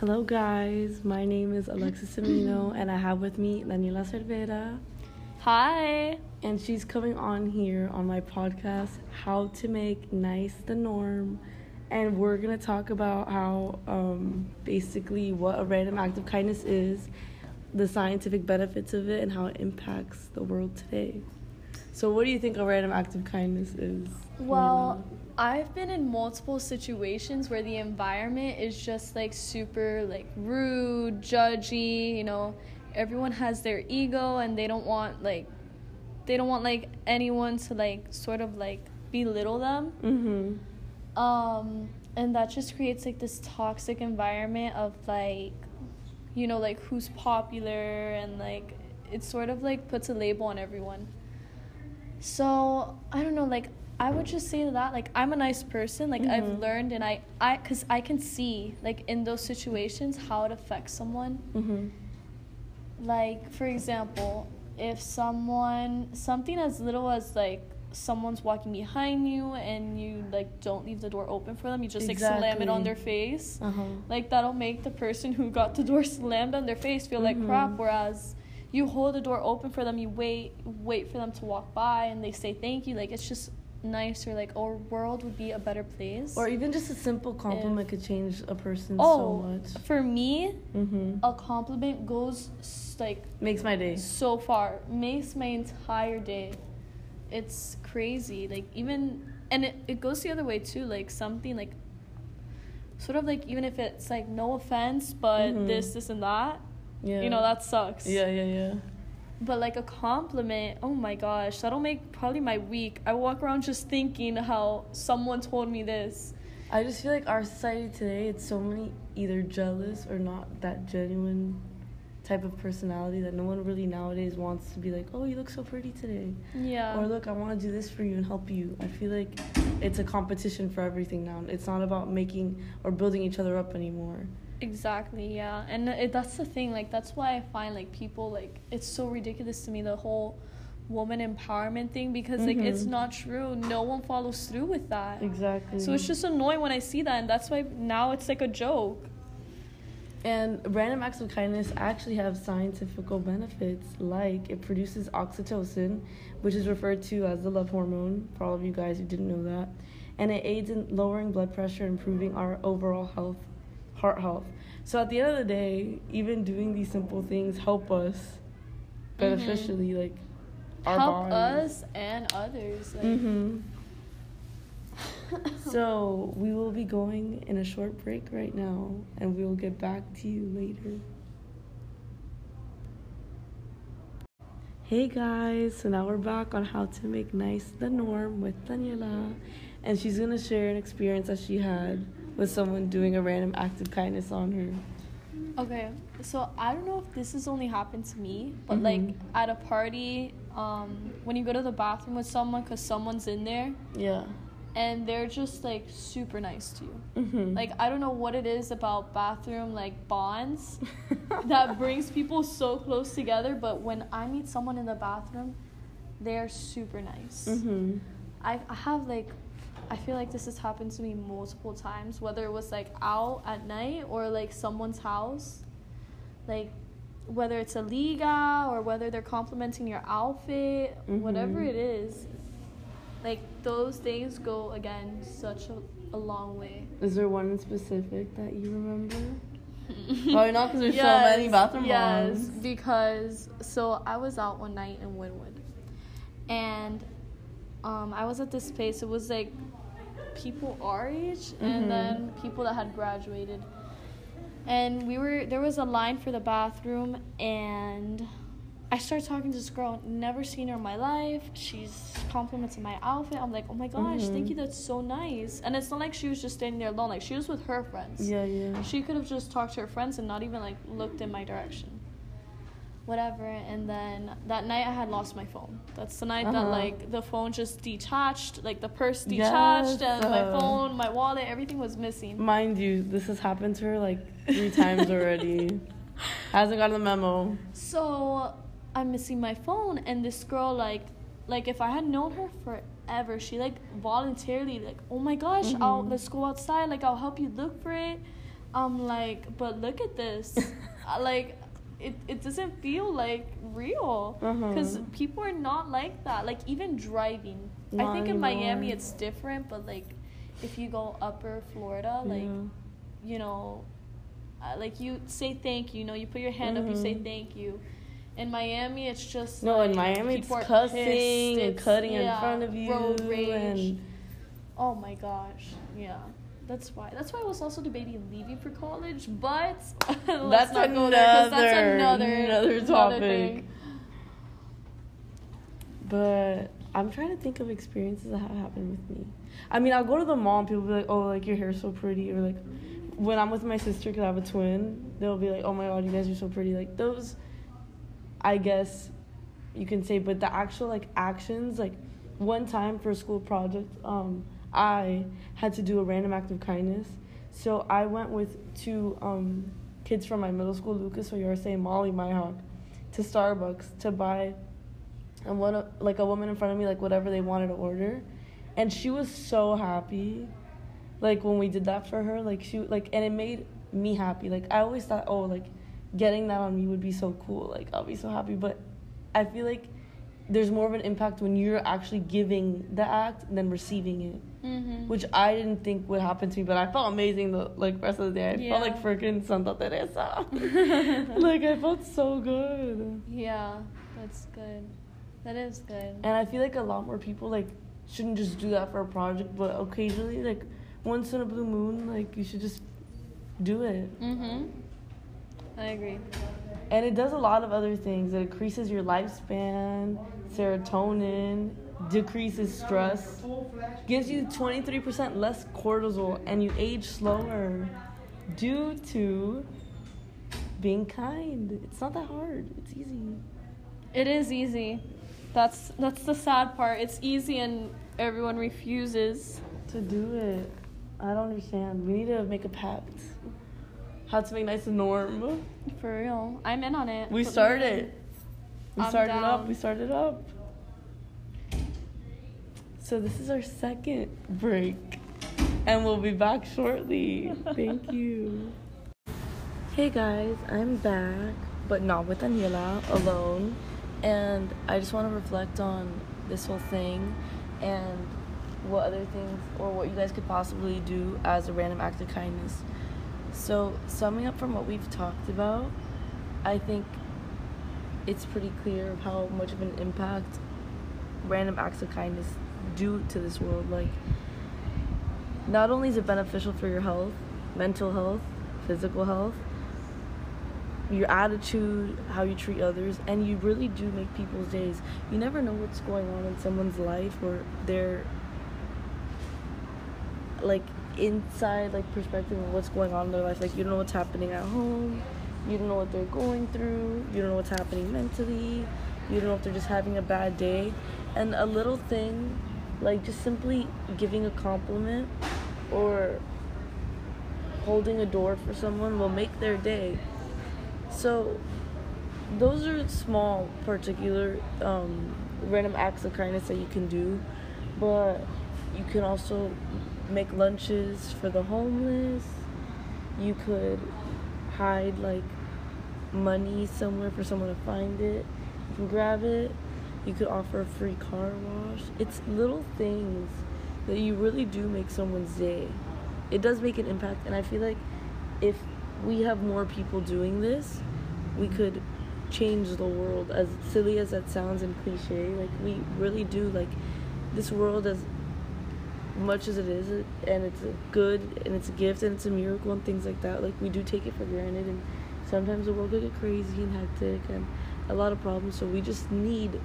Hello, guys. My name is Alexis Semino, and I have with me Daniela Cervera, Hi. and she's coming on here on my podcast, How to Make Nice the Norm. And we're gonna talk about how, um, basically, what a random act of kindness is, the scientific benefits of it, and how it impacts the world today. So, what do you think a random act of kindness is? Well, I've been in multiple situations where the environment is just like super like rude, judgy, you know, everyone has their ego and they don't want like they don't want like anyone to like sort of like belittle them. Mm-hmm. Um and that just creates like this toxic environment of like you know like who's popular and like it sort of like puts a label on everyone. So, I don't know like I would just say that like I'm a nice person. Like I've Mhm. learned and I I cuz I can see like in those situations how it affects someone. Mm-hmm. Like for example, if someone something as little as like someone's walking behind you and you like don't leave the door open for them, you just like slam it on their face. Uh huh. Like that'll make the person who got the door slammed on their face feel like crap Mhm. whereas you hold the door open for them, you wait wait for them to walk by and they say thank you. Like it's just nicer like our world would be a better place. Or even just a simple compliment could change a person so oh, much. for me, Mm-hmm. a compliment goes like Makes my day. so far makes my entire day it's crazy like even and it, it goes the other way too like something like sort of like even if it's like no offense but Mhm. this this and that Yeah. you know that sucks Yeah, yeah, yeah. But like a compliment oh my gosh that'll make probably my week i walk around just thinking how someone told me this I just feel like our society today, it's so many either jealous or not that genuine type of personality that no one really nowadays wants to be like, oh, you look so pretty today. yeah Or look, I want to do this for you and help you. I feel like it's a competition for everything now. It's not about making or building each other up anymore. Exactly, yeah. And it, that's the thing, like that's why I find like people like it's so ridiculous to me the whole woman empowerment thing because like it's Mhm. not true. No one follows through with that. Exactly. So it's just annoying when I see that and that's why now it's like a joke. And random acts of kindness actually have scientific benefits, like it produces oxytocin, which is referred to as the love hormone, for all of you guys who didn't know that. And it aids in lowering blood pressure, improving our overall health, heart health. So at the end of the day, even doing these simple things help us beneficially, like our Help bodies. us and others. Like, Mm-hmm. So we will be going in a short break right now, and we will get back to you later. Hey guys, so now we're back on how to make nice the norm with Daniela, and she's gonna share an experience that she had with someone doing a random act of kindness on her. Okay, so I don't know if this has only happened to me, but Mhm. like at a party, um, when you go to the bathroom with someone because someone's in there Yeah. and they're just like super nice to you. Mm-hmm. Like I don't know what it is about bathroom like bonds that brings people so close together, but when I meet someone in the bathroom, they're super nice. mm-hmm. I, I have like I feel like this has happened to me multiple times, whether it was like out at night or like someone's house. Like whether it's a liga or whether they're complimenting your outfit, whatever Mhm. it is. Like those things go again such a, a long way. Is there one in specific that you remember? Probably not because there's so many bathroom Yes, bonds. because so I was out one night in Wynwood, and um, I was at this place. It was like people our age, Mhm. and then people that had graduated. And we were there was a line for the bathroom, and I started talking to this girl. Never seen her in my life. She's complimenting my outfit. I'm like, oh my gosh, thank Mhm. you. That's so nice. And it's not like she was just standing there alone. Like she was with her friends. Yeah, yeah. She could have just talked to her friends and not even like looked in my direction. Whatever. And then that night I had lost my phone. That's the night that Uh-huh. like the phone just detached, like the purse detached Yes, and my uh. phone, my wallet, everything was missing. Mind you, this has happened to her like three times already. Hasn't gotten the memo. So I'm missing my phone and this girl like like if I had known her forever, she like voluntarily like, oh my gosh, I'll Mhm. let's go outside, like I'll help you look for it. I'm like, but look at this. Uh, like, it, it doesn't feel like real because Uh-huh. people are not like that. Like even driving, I Not think in Miami it's different, but like if you go upper Florida, like Yeah. you know, uh, like you say thank you. You know, you put your hand up, you say Mhm. thank you. In Miami, it's just No, like, in Miami it's cussing pissed, and it's- cutting in front of you road rage. and Oh my gosh, yeah. That's why. That's why I was also debating leaving for college, but let's That's not go there that's another- another another topic. thing. But I'm trying to think of experiences that have happened with me. I mean, I'll go to the mall and people be like, "Oh, like your hair's so pretty," or like when I'm with my sister because I have a twin, they'll be like, "Oh my god, you guys are so pretty." Like those, I guess you can say, but the actual like actions, like one time for a school project, um, I had to do a random act of kindness. So I went with two um, kids from my middle school, Lucas Oyarse and Molly Myhawk, to Starbucks to buy and one like a woman in front of me like whatever they wanted to order. And she was so happy like when we did that for her like she like and it made me happy. Like i always thought oh like getting that on me would be so cool. Like i'll be so happy. But i feel like there's more of an impact when you're actually giving the act than receiving it Mm-hmm. which i didn't think would happen to me but i felt amazing the like rest of the day i Yeah. felt like freaking santa teresa like i felt so good yeah, that's good. That is good. And I feel like a lot more people like shouldn't just do that for a project, but occasionally, like once in a blue moon, like you should just do it. Mm-hmm. I agree. And it does a lot of other things. It increases your lifespan, serotonin, decreases stress, gives you 23% less cortisol, and you age slower due to being kind. It's not that hard. It's easy. It is easy. That's that's the sad part. It's easy and everyone refuses. to do it. I don't understand. We need to make a pact. How to make nice the norm. For real. I'm in on it. We started. We I'm started up. We started up. So this is our second break. And we'll be back shortly. Thank you. Hey guys, I'm back, but not with Daniela, alone. And I just want to reflect on this whole thing and what other things or what you guys could possibly do as a random act of kindness. So, summing up from what we've talked about, I think it's pretty clear of how much of an impact random acts of kindness do to this world. Like, not only is it beneficial for your health, mental health, physical health, your attitude, how you treat others, and you really do make people's days. You never know what's going on in someone's life or their like inside like perspective of what's going on in their life. Like you don't know what's happening at home, you don't know what they're going through, you don't know what's happening mentally, you don't know if they're just having a bad day. And a little thing, like just simply giving a compliment or holding a door for someone will make their day. So those are small particular um, random acts of kindness that you can do but you can also make lunches for the homeless you could hide like money somewhere for someone to find it. You can grab it. You could offer a free car wash. It's little things that you really do make someone's day. It does make an impact and i feel like if we have more people doing this we could change the world. As silly as that sounds and cliche like we really do like this world as much as it is and it's a good and it's a gift and it's a miracle and things like that like we do take it for granted and sometimes the world could get crazy and hectic and a lot of problems so we just need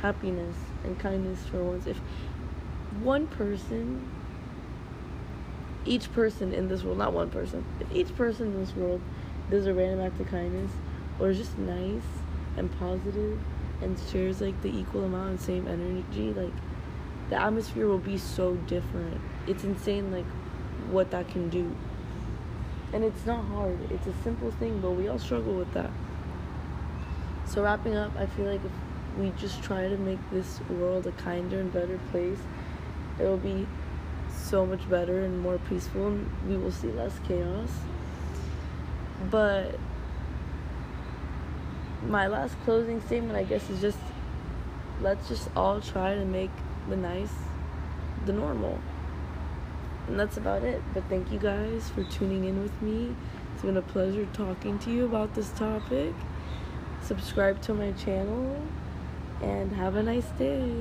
happiness and kindness for once. If one person each person in this world not one person if each person in this world does a random act of kindness or is just nice and positive and shares like the equal amount and same energy like the atmosphere will be so different. It's insane like what that can do and it's not hard. It's a simple thing but we all struggle with that. So wrapping up i feel like if we just try to make this world a kinder and better place it will be so much better and more peaceful and we will see less chaos. But my last closing statement, I guess, is just let's just all try to make the nice the normal. And that's about it. But thank you guys for tuning in with me. It's been a pleasure talking to you about this topic. Subscribe to my channel and have a nice day.